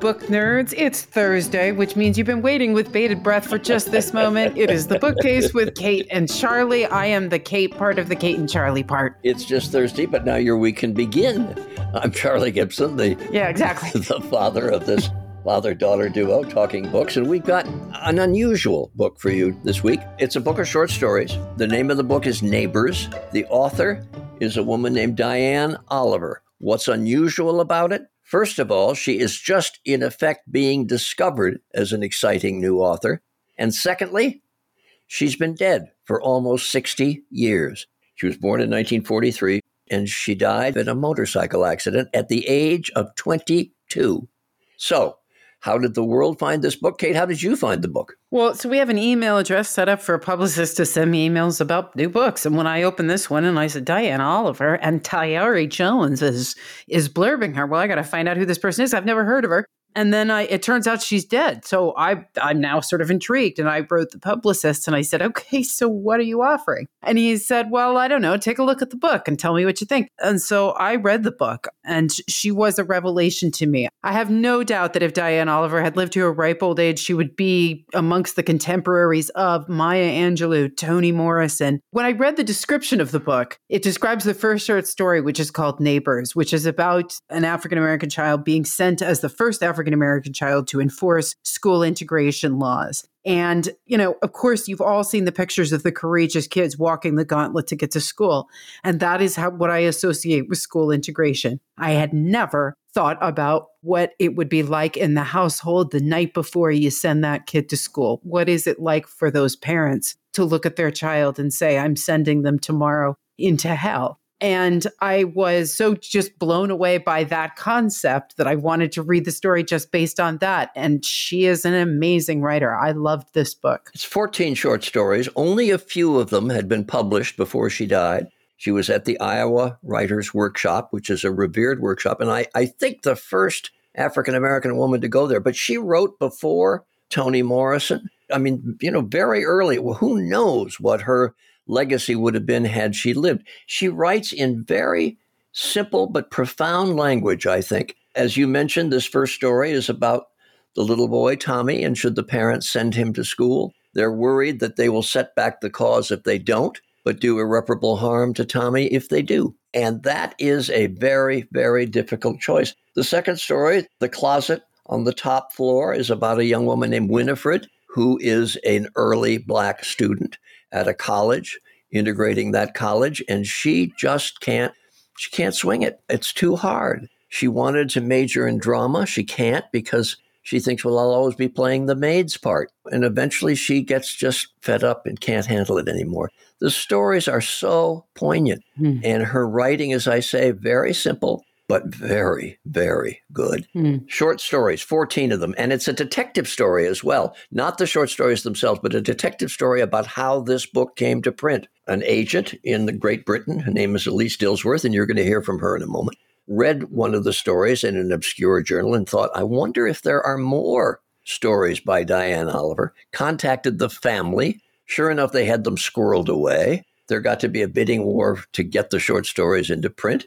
book nerds. It's Thursday, which means you've been waiting with bated breath for just this moment. It is the bookcase with Kate and Charlie. I am the Kate part of the Kate and Charlie part. It's just Thursday, but now your week can begin. I'm Charlie Gibson, the Yeah, exactly. the father of this father-daughter duo talking books, and we've got an unusual book for you this week. It's a book of short stories. The name of the book is Neighbors. The author is a woman named Diane Oliver. What's unusual about it? First of all, she is just in effect being discovered as an exciting new author. And secondly, she's been dead for almost 60 years. She was born in 1943 and she died in a motorcycle accident at the age of 22. So, how did the world find this book? Kate, how did you find the book? Well, so we have an email address set up for a publicist to send me emails about new books. And when I opened this one and I said Diane Oliver and Tayari Jones is is blurbing her. Well, I got to find out who this person is. I've never heard of her. And then I, it turns out she's dead. So I, I'm now sort of intrigued. And I wrote the publicist and I said, okay, so what are you offering? And he said, well, I don't know. Take a look at the book and tell me what you think. And so I read the book and she was a revelation to me. I have no doubt that if Diane Oliver had lived to a ripe old age, she would be amongst the contemporaries of Maya Angelou, Toni Morrison. When I read the description of the book, it describes the first short story, which is called Neighbors, which is about an African American child being sent as the first African American child to enforce school integration laws. And, you know, of course, you've all seen the pictures of the courageous kids walking the gauntlet to get to school. And that is how what I associate with school integration. I had never thought about what it would be like in the household the night before you send that kid to school. What is it like for those parents to look at their child and say, I'm sending them tomorrow into hell? And I was so just blown away by that concept that I wanted to read the story just based on that. And she is an amazing writer. I loved this book. It's 14 short stories. Only a few of them had been published before she died. She was at the Iowa Writers Workshop, which is a revered workshop. And I, I think the first African American woman to go there, but she wrote before Toni Morrison. I mean, you know, very early. Well, who knows what her legacy would have been had she lived. She writes in very simple but profound language, I think. As you mentioned, this first story is about the little boy, Tommy, and should the parents send him to school? They're worried that they will set back the cause if they don't, but do irreparable harm to Tommy if they do. And that is a very, very difficult choice. The second story, The Closet on the Top Floor, is about a young woman named Winifred, who is an early black student at a college, integrating that college, and she just can't she can't swing it. It's too hard. She wanted to major in drama. She can't because she thinks, well, I'll always be playing the maid's part. And eventually she gets just fed up and can't handle it anymore. The stories are so poignant. Hmm. And her writing, as I say, very simple, but very, very good. Mm. Short stories, 14 of them. And it's a detective story as well. Not the short stories themselves, but a detective story about how this book came to print. An agent in the Great Britain, her name is Elise Dillsworth, and you're going to hear from her in a moment, read one of the stories in an obscure journal and thought, I wonder if there are more stories by Diane Oliver. Contacted the family. Sure enough, they had them squirreled away. There got to be a bidding war to get the short stories into print.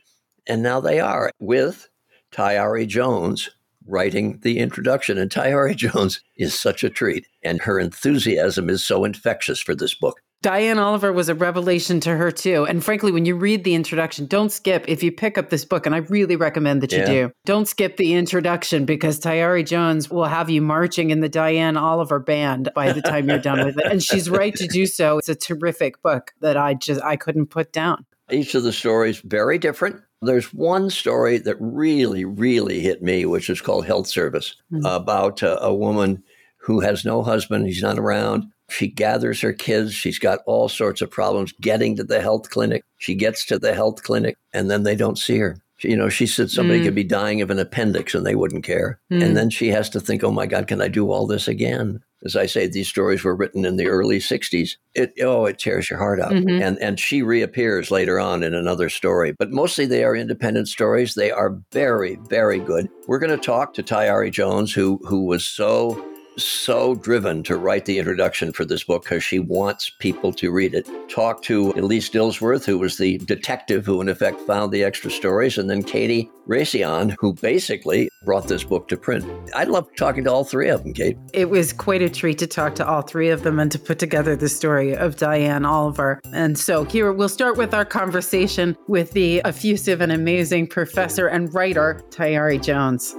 And now they are with Tayari Jones writing the introduction. And Tayari Jones is such a treat. And her enthusiasm is so infectious for this book. Diane Oliver was a revelation to her too. And frankly, when you read the introduction, don't skip if you pick up this book, and I really recommend that you yeah. do. Don't skip the introduction because Tayari Jones will have you marching in the Diane Oliver band by the time you're done with it. And she's right to do so. It's a terrific book that I just I couldn't put down. Each of the stories very different, there's one story that really, really hit me, which is called Health Service, mm-hmm. about a, a woman who has no husband. He's not around. She gathers her kids. She's got all sorts of problems getting to the health clinic. She gets to the health clinic and then they don't see her. You know, she said somebody mm. could be dying of an appendix and they wouldn't care. Mm. And then she has to think, oh my God, can I do all this again? As I say, these stories were written in the early '60s. It oh, it tears your heart out. Mm-hmm. And and she reappears later on in another story, but mostly they are independent stories. They are very very good. We're going to talk to Tayari Jones, who who was so so driven to write the introduction for this book because she wants people to read it. Talk to Elise Dillsworth, who was the detective who, in effect, found the extra stories, and then Katie Raissian, who basically brought this book to print. I love talking to all three of them, Kate. It was quite a treat to talk to all three of them and to put together the story of Diane Oliver. And so here we'll start with our conversation with the effusive and amazing professor and writer, Tayari Jones.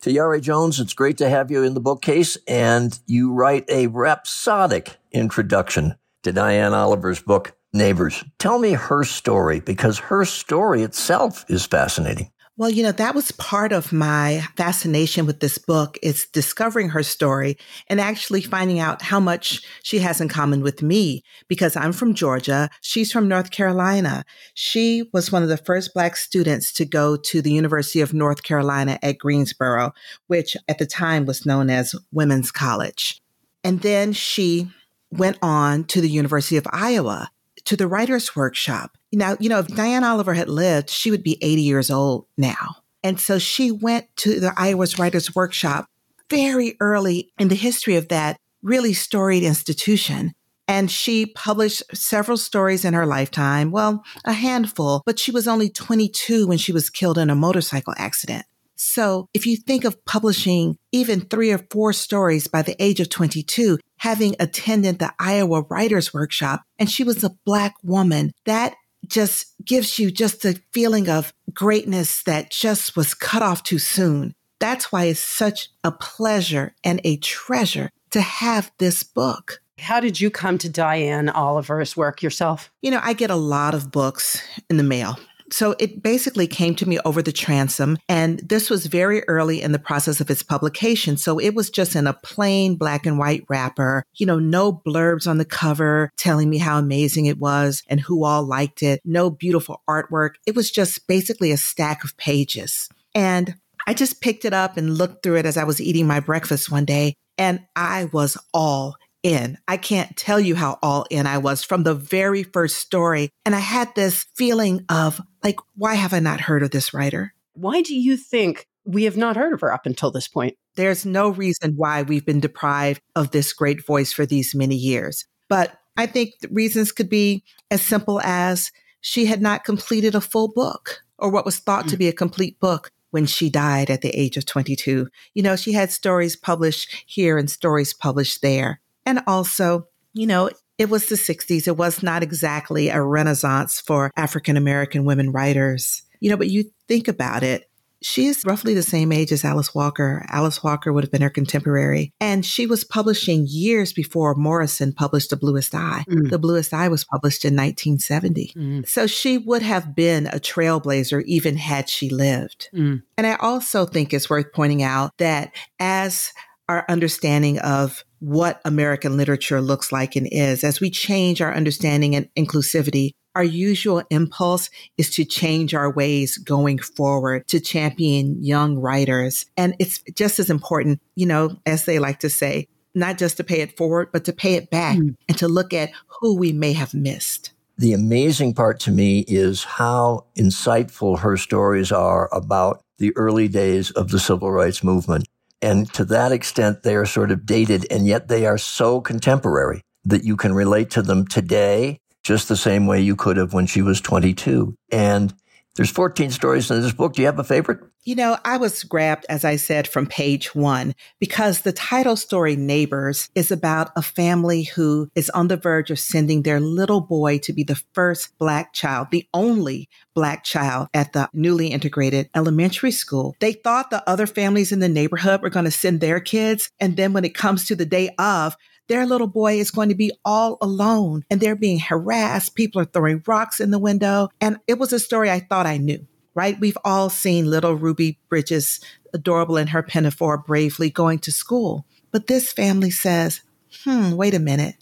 Tayari Jones, it's great to have you in the bookcase, and you write a rhapsodic introduction to Diane Oliver's book, Neighbors. Tell me her story, because her story itself is fascinating. Well, you know, that was part of my fascination with this book is discovering her story and actually finding out how much she has in common with me because I'm from Georgia. She's from North Carolina. She was one of the first black students to go to the University of North Carolina at Greensboro, which at the time was known as Women's College. And then she went on to the University of Iowa to the writer's workshop. Now, you know, if Diane Oliver had lived, she would be 80 years old now. And so she went to the Iowa's Writers Workshop very early in the history of that really storied institution. And she published several stories in her lifetime. Well, a handful, but she was only 22 when she was killed in a motorcycle accident. So if you think of publishing even three or four stories by the age of 22, having attended the Iowa Writers Workshop, and she was a Black woman, that just gives you just a feeling of greatness that just was cut off too soon. That's why it's such a pleasure and a treasure to have this book. How did you come to Diane Oliver's work yourself? You know, I get a lot of books in the mail. So it basically came to me over the transom. And this was very early in the process of its publication. So it was just in a plain black and white wrapper, you know, no blurbs on the cover telling me how amazing it was and who all liked it, no beautiful artwork. It was just basically a stack of pages. And I just picked it up and looked through it as I was eating my breakfast one day. And I was all in. I can't tell you how all in I was from the very first story. And I had this feeling of like, why have I not heard of this writer? Why do you think we have not heard of her up until this point? There's no reason why we've been deprived of this great voice for these many years. But I think the reasons could be as simple as she had not completed a full book or what was thought mm. to be a complete book when she died at the age of 22. You know, she had stories published here and stories published there. And also, you know, it was the 60s. It was not exactly a renaissance for African American women writers. You know, but you think about it, she is roughly the same age as Alice Walker. Alice Walker would have been her contemporary. And she was publishing years before Morrison published The Bluest Eye. Mm. The Bluest Eye was published in 1970. Mm. So she would have been a trailblazer even had she lived. Mm. And I also think it's worth pointing out that as our understanding of what American literature looks like and is. As we change our understanding and inclusivity, our usual impulse is to change our ways going forward, to champion young writers. And it's just as important, you know, as they like to say, not just to pay it forward, but to pay it back mm. and to look at who we may have missed. The amazing part to me is how insightful her stories are about the early days of the civil rights movement. And to that extent, they are sort of dated and yet they are so contemporary that you can relate to them today just the same way you could have when she was 22. And there's 14 stories in this book. Do you have a favorite? You know, I was grabbed, as I said, from page one because the title story, Neighbors, is about a family who is on the verge of sending their little boy to be the first Black child, the only Black child at the newly integrated elementary school. They thought the other families in the neighborhood were going to send their kids. And then when it comes to the day of, their little boy is going to be all alone and they're being harassed. People are throwing rocks in the window. And it was a story I thought I knew, right? We've all seen little Ruby Bridges, adorable in her pinafore, bravely going to school. But this family says, hmm, wait a minute.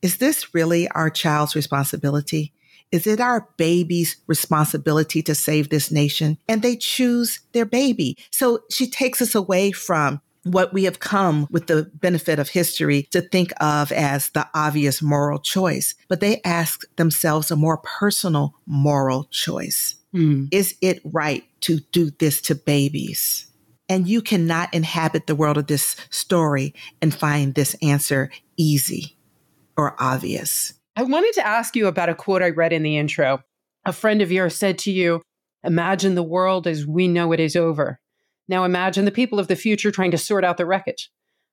Is this really our child's responsibility? Is it our baby's responsibility to save this nation? And they choose their baby. So she takes us away from what we have come with the benefit of history to think of as the obvious moral choice, but they ask themselves a more personal moral choice. Mm. Is it right to do this to babies? And you cannot inhabit the world of this story and find this answer easy or obvious. I wanted to ask you about a quote I read in the intro. A friend of yours said to you, Imagine the world as we know it is over. Now imagine the people of the future trying to sort out the wreckage.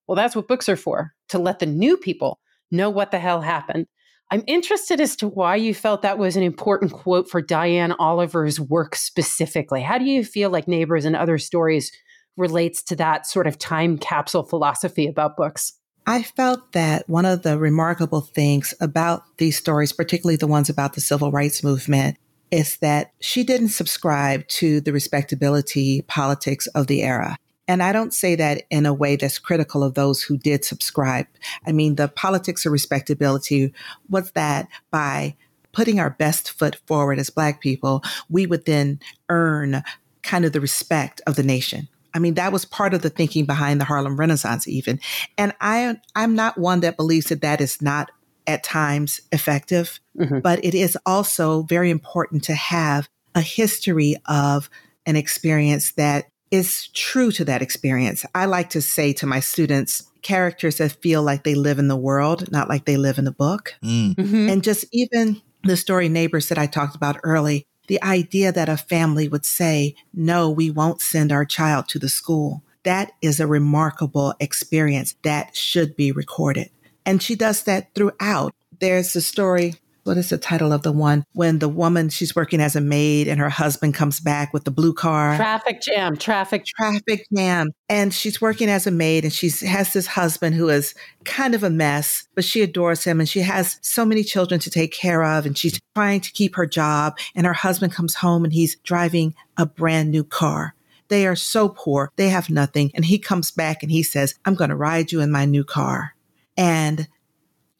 Well, that's what books are for, to let the new people know what the hell happened. I'm interested as to why you felt that was an important quote for Diane Oliver's work specifically. How do you feel like Neighbors and Other Stories relates to that sort of time capsule philosophy about books? I felt that one of the remarkable things about these stories, particularly the ones about the civil rights movement, is that she didn't subscribe to the respectability politics of the era. And I don't say that in a way that's critical of those who did subscribe. I mean, the politics of respectability was that by putting our best foot forward as Black people, we would then earn kind of the respect of the nation. I mean, that was part of the thinking behind the Harlem Renaissance, even. And I, I'm not one that believes that that is not at times effective, mm-hmm. but it is also very important to have a history of an experience that is true to that experience. I like to say to my students, characters that feel like they live in the world, not like they live in a book. Mm. Mm-hmm. And just even the story neighbors that I talked about early, the idea that a family would say, no, we won't send our child to the school. That is a remarkable experience that should be recorded. And she does that throughout. There's a story what is the title of the one? When the woman she's working as a maid and her husband comes back with the blue car. Traffic jam traffic traffic jam. And she's working as a maid and she has this husband who is kind of a mess but she adores him and she has so many children to take care of and she's trying to keep her job and her husband comes home and he's driving a brand new car. They are so poor they have nothing and he comes back and he says i'm going to ride you in my new car. And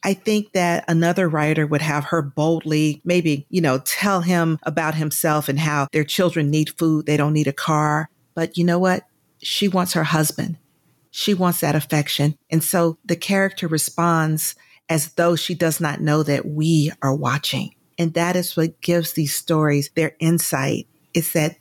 I think that another writer would have her boldly maybe, you know, tell him about himself and how their children need food. They don't need a car. But you know what? She wants her husband. She wants that affection. And so the character responds as though she does not know that we are watching. And that is what gives these stories their insight is that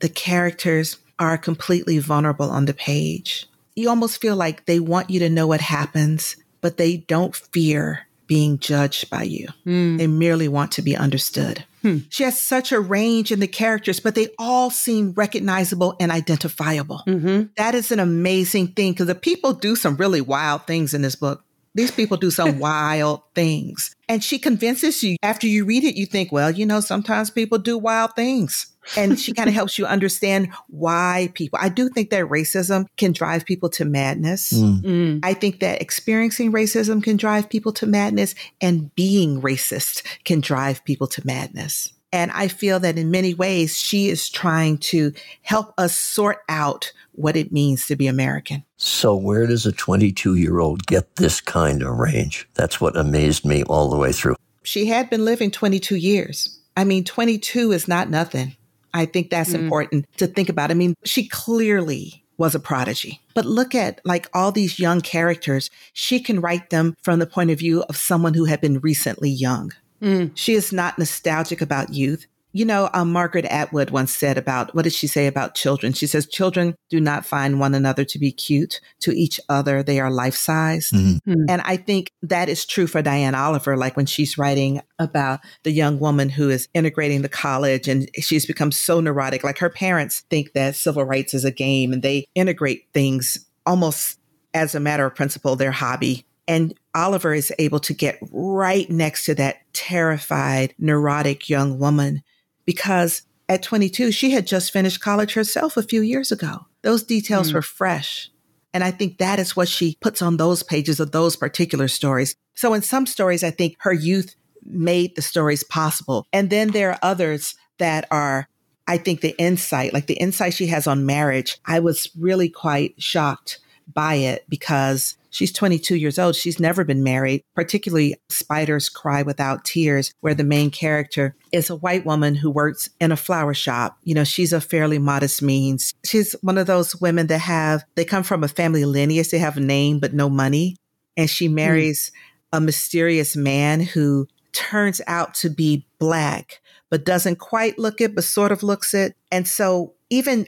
the characters are completely vulnerable on the page. You almost feel like they want you to know what happens but they don't fear being judged by you. Mm. They merely want to be understood. Hmm. She has such a range in the characters, but they all seem recognizable and identifiable. Mm-hmm. That is an amazing thing because the people do some really wild things in this book. These people do some wild things. And she convinces you after you read it, you think, well, you know, sometimes people do wild things and she kind of helps you understand why people. I do think that racism can drive people to madness. Mm. Mm. I think that experiencing racism can drive people to madness, and being racist can drive people to madness. And I feel that in many ways, she is trying to help us sort out what it means to be American. So, where does a 22 year old get this kind of range? That's what amazed me all the way through. She had been living 22 years. I mean, 22 is not nothing. I think that's mm. important to think about. I mean, she clearly was a prodigy. But look at like all these young characters. She can write them from the point of view of someone who had been recently young. Mm. She is not nostalgic about youth. You know, um, Margaret Atwood once said about what did she say about children? She says, Children do not find one another to be cute. To each other, they are life sized. Mm-hmm. Mm-hmm. And I think that is true for Diane Oliver. Like when she's writing about the young woman who is integrating the college and she's become so neurotic. Like her parents think that civil rights is a game and they integrate things almost as a matter of principle, their hobby. And Oliver is able to get right next to that terrified, neurotic young woman because at 22, she had just finished college herself a few years ago. Those details mm. were fresh. And I think that is what she puts on those pages of those particular stories. So in some stories, I think her youth made the stories possible. And then there are others that are, I think the insight, like the insight she has on marriage, I was really quite shocked by it because She's 22 years old. She's never been married, particularly Spiders Cry Without Tears, where the main character is a white woman who works in a flower shop. You know, she's of fairly modest means. She's one of those women that have, they come from a family lineage. They have a name, but no money. And she hmm. marries mm. a mysterious man who turns out to be black, but doesn't quite look it, but sort of looks it. And so even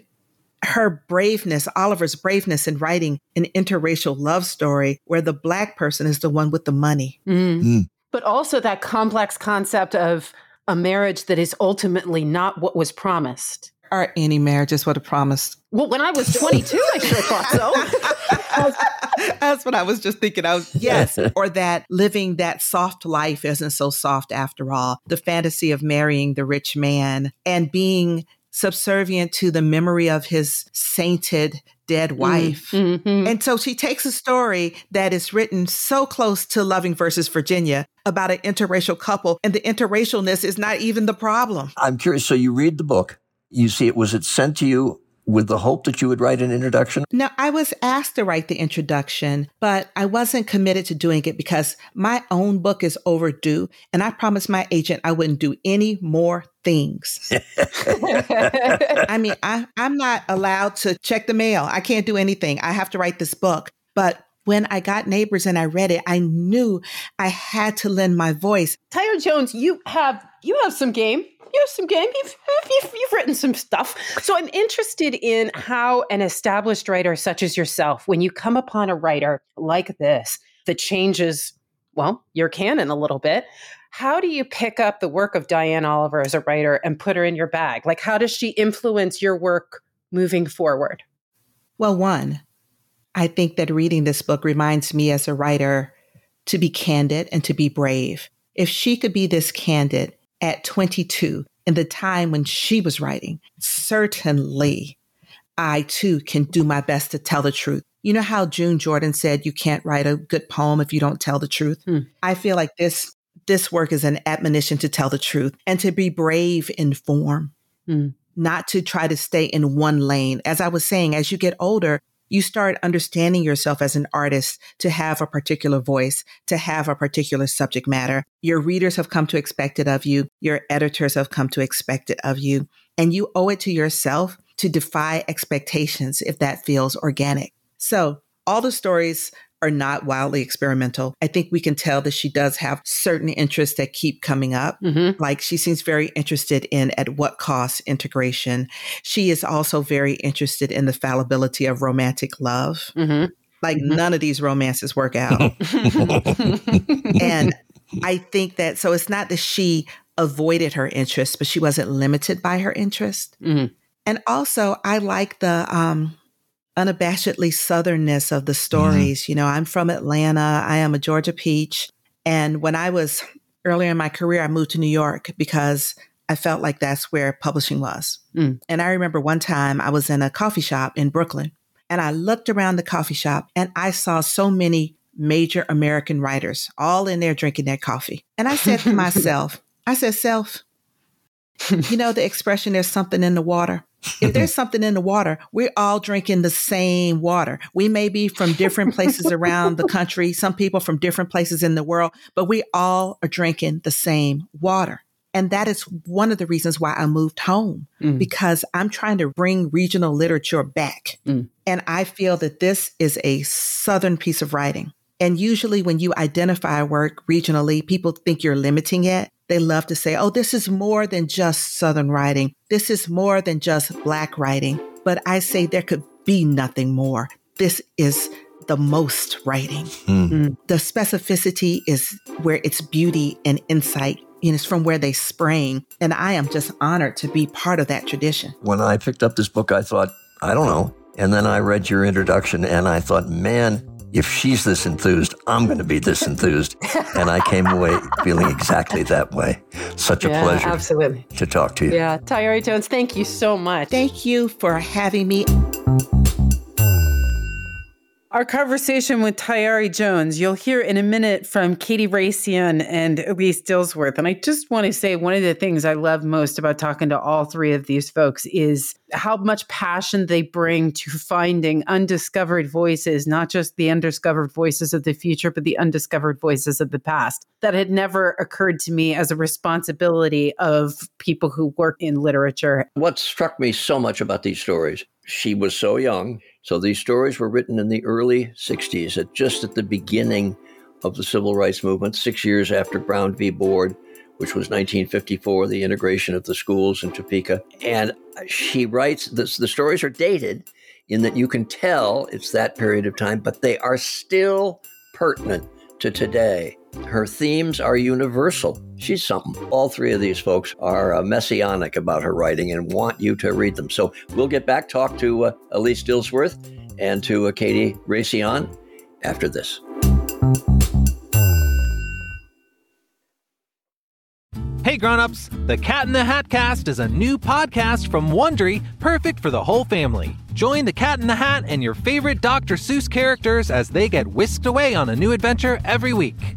her braveness, Oliver's braveness in writing an interracial love story where the black person is the one with the money. Mm. Mm. But also that complex concept of a marriage that is ultimately not what was promised. Are any marriages what are promised? Well, when I was 22, I sure thought so. That's what I was just thinking. I was, yes. or that living that soft life isn't so soft after all. The fantasy of marrying the rich man and being subservient to the memory of his sainted dead mm-hmm. wife. Mm-hmm. And so she takes a story that is written so close to Loving versus Virginia about an interracial couple, and the interracialness is not even the problem. I'm curious. So you read the book, you see it, was it sent to you with the hope that you would write an introduction? No, I was asked to write the introduction, but I wasn't committed to doing it because my own book is overdue. And I promised my agent I wouldn't do any more things. I mean, I, I'm not allowed to check the mail. I can't do anything. I have to write this book. But when I got neighbors and I read it, I knew I had to lend my voice. Tayari Jones, you have you have some game some game. You've, you've, you've written some stuff. So I'm interested in how an established writer such as yourself, when you come upon a writer like this that changes, well, your canon a little bit, how do you pick up the work of Diane Oliver as a writer and put her in your bag? Like, how does she influence your work moving forward? Well, one, I think that reading this book reminds me as a writer to be candid and to be brave. If she could be this candid at 22 in the time when she was writing, certainly I too can do my best to tell the truth. You know how June Jordan said you can't write a good poem if you don't tell the truth? Hmm. I feel like this this work is an admonition to tell the truth and to be brave in form. Hmm. Not to try to stay in one lane. As I was saying, as you get older, you start understanding yourself as an artist to have a particular voice, to have a particular subject matter. Your readers have come to expect it of you. Your editors have come to expect it of you. And you owe it to yourself to defy expectations if that feels organic. So all the stories are not wildly experimental. I think we can tell that she does have certain interests that keep coming up. Mm-hmm. Like she seems very interested in at what cost integration. She is also very interested in the fallibility of romantic love. Mm-hmm. Like mm-hmm. none of these romances work out. and I think that so it's not that she avoided her interests, but she wasn't limited by her interest. Mm-hmm. And also, I like the um, unabashedly southernness of the mm-hmm. stories. Mm-hmm. You know, I'm from Atlanta. I am a Georgia peach. And when I was earlier in my career, I moved to New York because I felt like that's where publishing was. Mm. And I remember one time I was in a coffee shop in Brooklyn and I looked around the coffee shop and I saw so many major American writers all in there drinking their coffee. And I said to myself, I said, self, you know the expression, there's something in the water? if there's something in the water, we're all drinking the same water. We may be from different places around the country, some people from different places in the world, but we all are drinking the same water. And that is one of the reasons why I moved home mm. because I'm trying to bring regional literature back. Mm. And I feel that this is a Southern piece of writing. And usually, when you identify work regionally, people think you're limiting it they love to say, oh, this is more than just Southern writing. This is more than just Black writing. But I say there could be nothing more. This is the most writing. Mm. The specificity is where its beauty and insight and it's from where they sprang. And I am just honored to be part of that tradition. When I picked up this book, I thought, I don't know. And then I read your introduction and I thought, man, if she's this enthused, I'm going to be this enthused. and I came away feeling exactly that way. Such a yeah, pleasure absolutely. to talk to you. Yeah. Tayari Jones, thank you so much. Thank you for having me. Our conversation with Tayari Jones, you'll hear in a minute from Katie Raissian and Elise Dillsworth. And I just want to say one of the things I love most about talking to all three of these folks is how much passion they bring to finding undiscovered voices, not just the undiscovered voices of the future, but the undiscovered voices of the past. That had never occurred to me as a responsibility of people who work in literature. What struck me so much about these stories, she was so young so these stories were written in the early 60s, at just at the beginning of the civil rights movement, six years after Brown v. Board which was 1954, the integration of the schools in Topeka. And she writes this, the stories are dated in that you can tell it's that period of time, but they are still pertinent to today. Her themes are universal. She's something. All three of these folks are uh, messianic about her writing and want you to read them. So we'll get back, talk to uh, Elise Dillsworth and to uh, Katie Raissian after this. Hey grown-ups, the Cat in the Hat cast is a new podcast from Wondery, perfect for the whole family. Join the Cat in the Hat and your favorite Dr. Seuss characters as they get whisked away on a new adventure every week.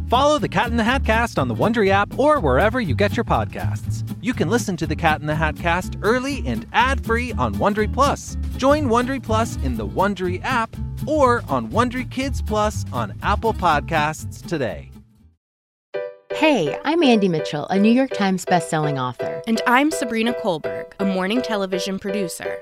Follow the Cat in the Hat cast on the Wondery app or wherever you get your podcasts. You can listen to the Cat in the Hat cast early and ad-free on Wondery Plus. Join Wondery Plus in the Wondery app or on Wondery Kids Plus on Apple Podcasts today. Hey, I'm Andie Mitchell, a New York Times bestselling author. And I'm Sabrina Kohlberg, a morning television producer.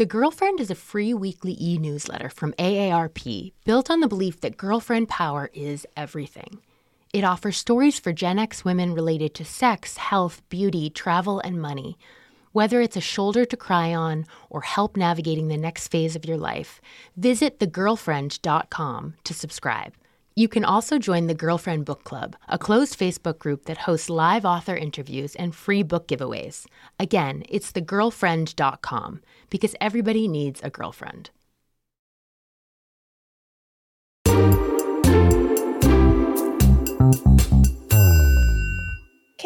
The Girlfriend is a free weekly e newsletter from AARP built on the belief that girlfriend power is everything. It offers stories for Gen X women related to sex, health, beauty, travel, and money. Whether it's a shoulder to cry on or help navigating the next phase of your life, visit thegirlfriend.com to subscribe. You can also join the Girlfriend Book Club, a closed Facebook group that hosts live author interviews and free book giveaways. Again, it's thegirlfriend.com because everybody needs a girlfriend.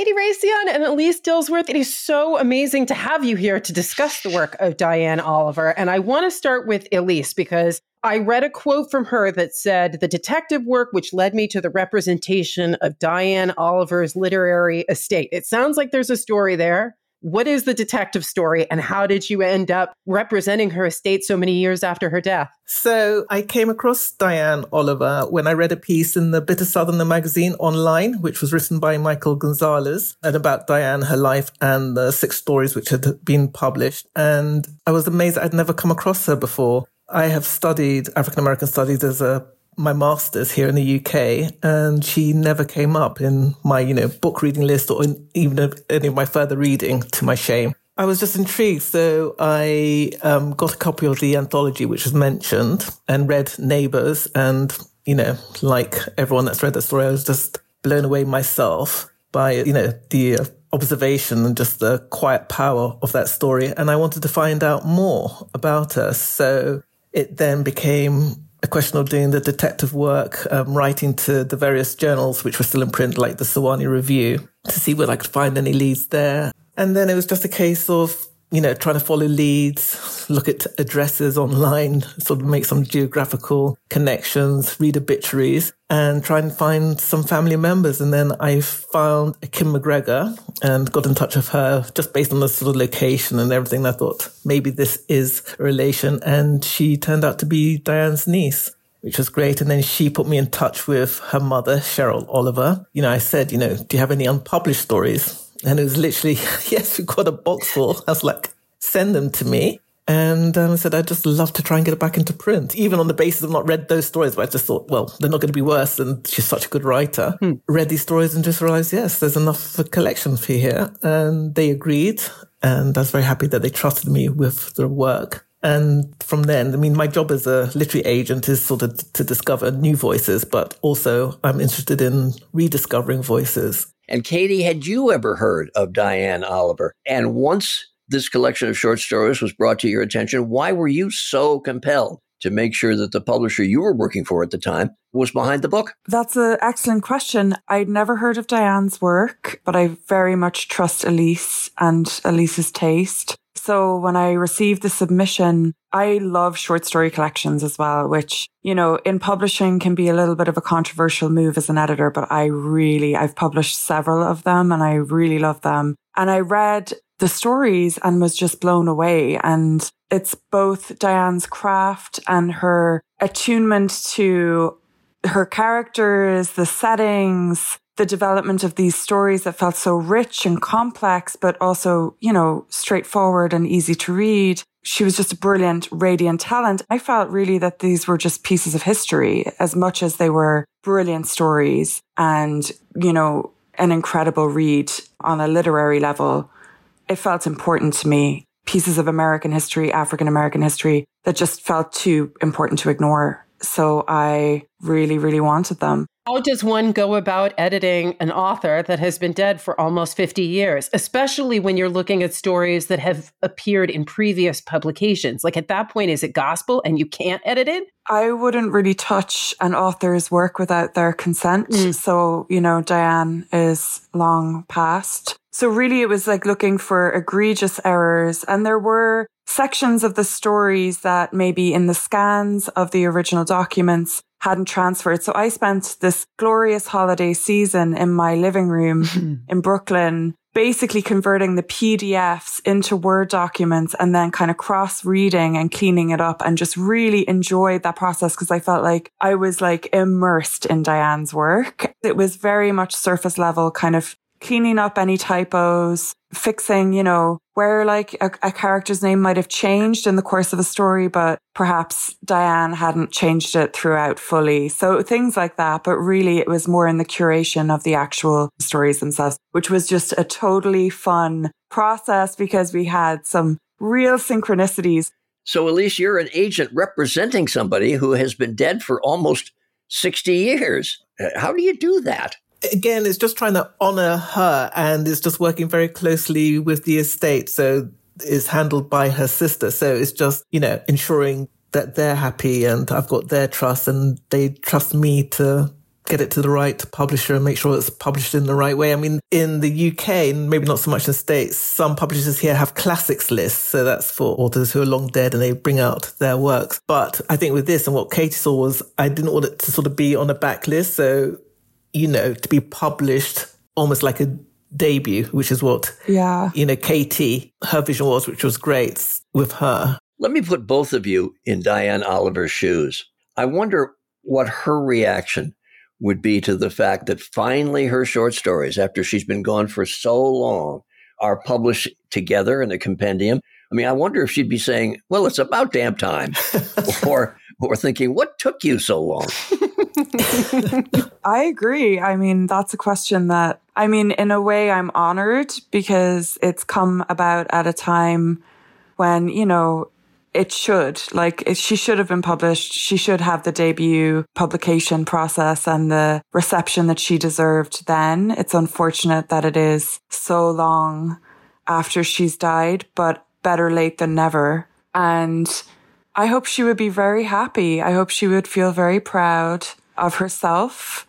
Katie Raissian and Elise Dillsworth, it is so amazing to have you here to discuss the work of Diane Oliver. And I want to start with Elise because I read a quote from her that said, The detective work which led me to the representation of Diane Oliver's literary estate. It sounds like there's a story there. What is the detective story, and how did you end up representing her estate so many years after her death? So, I came across Diane Oliver when I read a piece in the Bitter Southerner magazine online, which was written by Michael Gonzalez, and about Diane, her life, and the six stories which had been published. And I was amazed I'd never come across her before. I have studied African American studies as a my master's here in the UK, and she never came up in my, you know, book reading list or in, even any of my further reading, to my shame. I was just intrigued, so I um, got a copy of the anthology which was mentioned and read Neighbours, and you know, like everyone that's read the story, I was just blown away myself by you know the observation and just the quiet power of that story, and I wanted to find out more about her. So it then became a question of doing the detective work, um, writing to the various journals which were still in print, like the Sewanee Review, to see whether I could find any leads there. And then it was just a case of you know, trying to follow leads, look at addresses online, sort of make some geographical connections, read obituaries, and try and find some family members. And then I found Kim McGregor and got in touch with her just based on the sort of location and everything. I thought maybe this is a relation. And she turned out to be Diane's niece which was great. And then she put me in touch with her mother, Cheryl Oliver. You know, I said, you know, do you have any unpublished stories? And it was literally, yes, we've got a box full. I was like, send them to me. And um, I said, I'd just love to try and get it back into print, even on the basis of not read those stories. But I just thought, well, they're not going to be worse. And she's such a good writer. Hmm. Read these stories and just realized, yes, there's enough for collection for here. And they agreed. And I was very happy that they trusted me with their work. And from then, I mean, my job as a literary agent is sort of to discover new voices, but also I'm interested in rediscovering voices. And Katie, had you ever heard of Diane Oliver? And once this collection of short stories was brought to your attention, why were you so compelled to make sure that the publisher you were working for at the time was behind the book? That's an excellent question. I'd never heard of Diane's work, but I very much trust Elise and Elise's taste. So when I received the submission, I love short story collections as well, which, you know, in publishing can be a little bit of a controversial move as an editor, but I really, I've published several of them and I really love them. And I read the stories and was just blown away. And it's both Diane's craft and her attunement to her characters, the settings, the development of these stories that felt so rich and complex, but also, you know, straightforward and easy to read. She was just a brilliant, radiant talent. I felt really that these were just pieces of history as much as they were brilliant stories and, you know, an incredible read on a literary level. It felt important to me. Pieces of American history, African American history that just felt too important to ignore. So I really, really wanted them. How does one go about editing an author that has been dead for almost 50 years, especially when you're looking at stories that have appeared in previous publications? Like at that point, is it gospel and you can't edit it? I wouldn't really touch an author's work without their consent. Mm. So, you know, Diane is long past. So really it was like looking for egregious errors. And there were sections of the stories that maybe in the scans of the original documents hadn't transferred. So I spent this glorious holiday season in my living room in Brooklyn, basically converting the PDFs into Word documents and then kind of cross reading and cleaning it up and just really enjoyed that process because I felt like I was like immersed in Diane's work. It was very much surface level kind of cleaning up any typos, fixing, you know, where like a, a, character's name might have changed in the course of a story, but perhaps Diane hadn't changed it throughout fully. So things like that. But really it was more in the curation of the actual stories themselves, which was just a totally fun process because we had some real synchronicities. So Elise, you're an agent representing somebody who has been dead for almost 60 years. Uh, how do you do that? Again, it's just trying to honor her and it's just working very closely with the estate. So it's handled by her sister. So it's just, you know, ensuring that they're happy and I've got their trust and they trust me to get it to the right publisher and make sure it's published in the right way. I mean, in the UK, maybe not so much in the States, some publishers here have classics lists. So that's for authors who are long dead and they bring out their works. But I think with this and what Katie saw was I didn't want it to sort of be on a backlist. So you know, to be published almost like a debut, which is what, yeah, you know, Katie, her vision was, which was great with her. Let me put both of you in Diane Oliver's shoes. I wonder what her reaction would be to the fact that finally her short stories, after she's been gone for so long, are published together in a compendium. I mean, I wonder if she'd be saying, well, it's about damn time, or, or thinking, what took you so long? I agree. I mean, that's a question that, I mean, in a way, I'm honored because it's come about at a time when, you know, it should. Like, it, she should have been published. She should have the debut publication process and the reception that she deserved then. It's unfortunate that it is so long after she's died, but better late than never. And I hope she would be very happy. I hope she would feel very proud of herself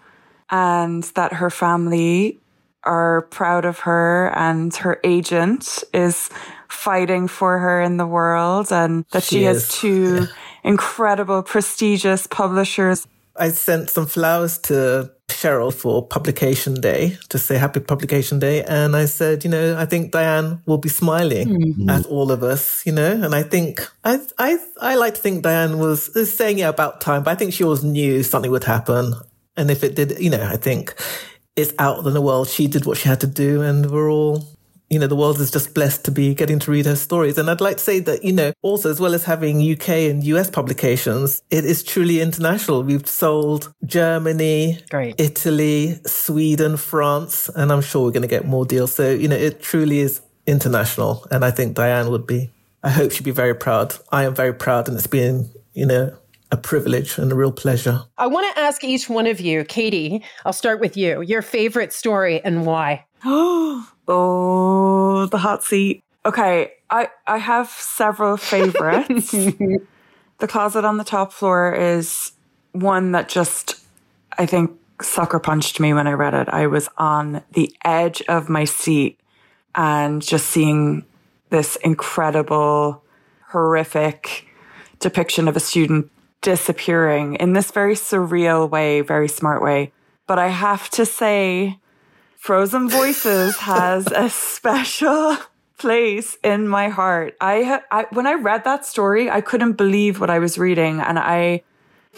and that her family are proud of her and her agent is fighting for her in the world and that she, she has two yeah. incredible prestigious publishers. I sent some flowers to Cheryl for publication day to say happy publication day. And I said, you know, I think Diane will be smiling mm-hmm. at all of us, you know, and I think I, I, I like to think Diane was, was saying it about time, but I think she always knew something would happen. And if it did, you know, I think it's out in the world. She did what she had to do and we're all you know, the world is just blessed to be getting to read her stories. And I'd like to say that, you know, also as well as having UK and US publications, it is truly international. We've sold Germany, Great. Italy, Sweden, France, and I'm sure we're going to get more deals. So, you know, it truly is international. And I think Diane would be, I hope she'd be very proud. I am very proud and it's been, you know, a privilege and a real pleasure. I want to ask each one of you, Katie, I'll start with you, your favorite story and why. oh, the hot seat. Okay, I, I have several favorites. the Closet on the Top Floor is one that just, I think, sucker punched me when I read it. I was on the edge of my seat and just seeing this incredible, horrific depiction of a student disappearing in this very surreal way, very smart way. But I have to say, Frozen Voices has a special place in my heart. I, I when I read that story, I couldn't believe what I was reading, and I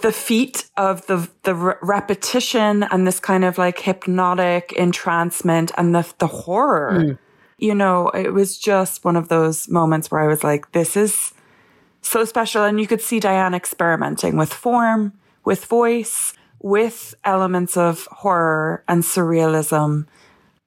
the feat of the the re- repetition and this kind of like hypnotic entrancement and the the horror. Mm. You know, it was just one of those moments where I was like, this is so special. And you could see Diane experimenting with form, with voice, with elements of horror and surrealism,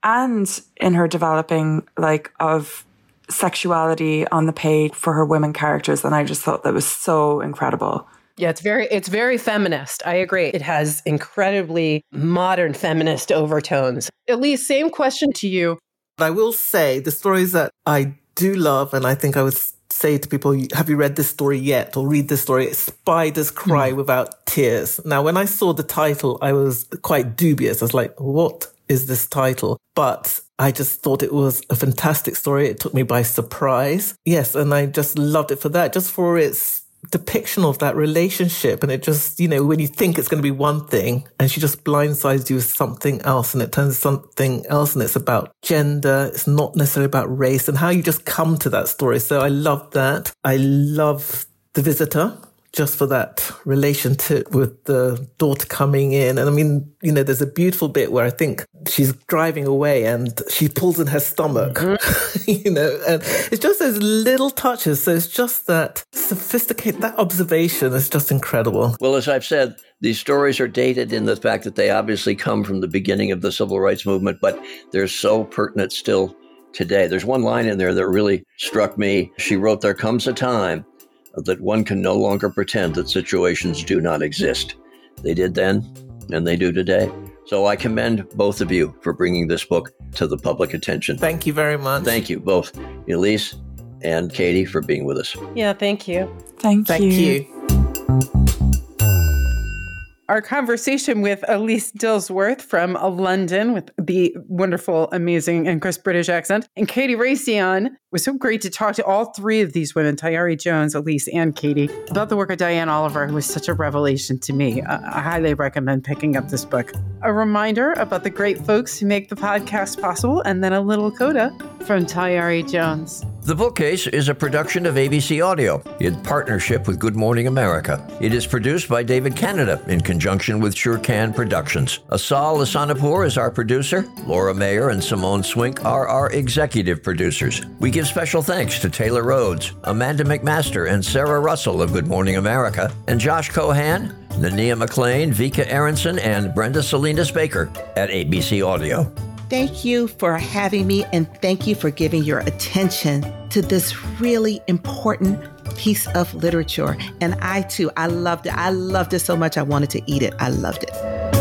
and in her developing like of sexuality on the page for her women characters. And I just thought that was so incredible. Yeah, it's very it's very feminist. I agree. It has incredibly modern feminist overtones. Elise, same question to you. I will say the stories that I do love, and I think I would say to people, have you read this story yet? Or read this story, Spiders Cry mm. Without Tears. Now, when I saw the title, I was quite dubious. I was like, what is this title? But I just thought it was a fantastic story. It took me by surprise. Yes. And I just loved it for that, just for its depiction of that relationship. And it just, you know, when you think it's going to be one thing and she just blindsides you with something else and it turns something else and it's about gender. It's not necessarily about race and how you just come to that story. So I love that. I love the visitor just for that relationship with the daughter coming in. And I mean, you know, there's a beautiful bit where I think she's driving away and she pulls in her stomach, mm-hmm. you know, and it's just those little touches. So it's just that sophisticated, that observation is just incredible. Well, as I've said, these stories are dated in the fact that they obviously come from the beginning of the civil rights movement, but they're so pertinent still today. There's one line in there that really struck me. She wrote, There comes a time that one can no longer pretend that situations do not exist. They did then, and they do today. So I commend both of you for bringing this book to the public attention. Thank you very much. Thank you both, Elise and Katie, for being with us. Yeah, thank you. Thank, thank you. you our conversation with Elise Dillsworth from London with the wonderful, amazing, and crisp British accent, and Katie Raissian. was so great to talk to all three of these women, Tayari Jones, Elise, and Katie, about the work of Diane Oliver, who was such a revelation to me. I highly recommend picking up this book. A reminder about the great folks who make the podcast possible, and then a little coda from Tayari Jones. The Bookcase is a production of ABC Audio in partnership with Good Morning America. It is produced by David Canada in conjunction with Shurkan Productions. Asal Ehsanipour is our producer. Laura Mayer and Simone Swink are our executive producers. We give special thanks to Taylor Rhodes, Amanda McMaster, and Sarah Russell of Good Morning America, and Josh Cohan, Nania McLean, Vika Aronson, and Brenda Salinas Baker at ABC Audio. Thank you for having me and thank you for giving your attention to this really important piece of literature. And I too, I loved it. I loved it so much I wanted to eat it. I loved it.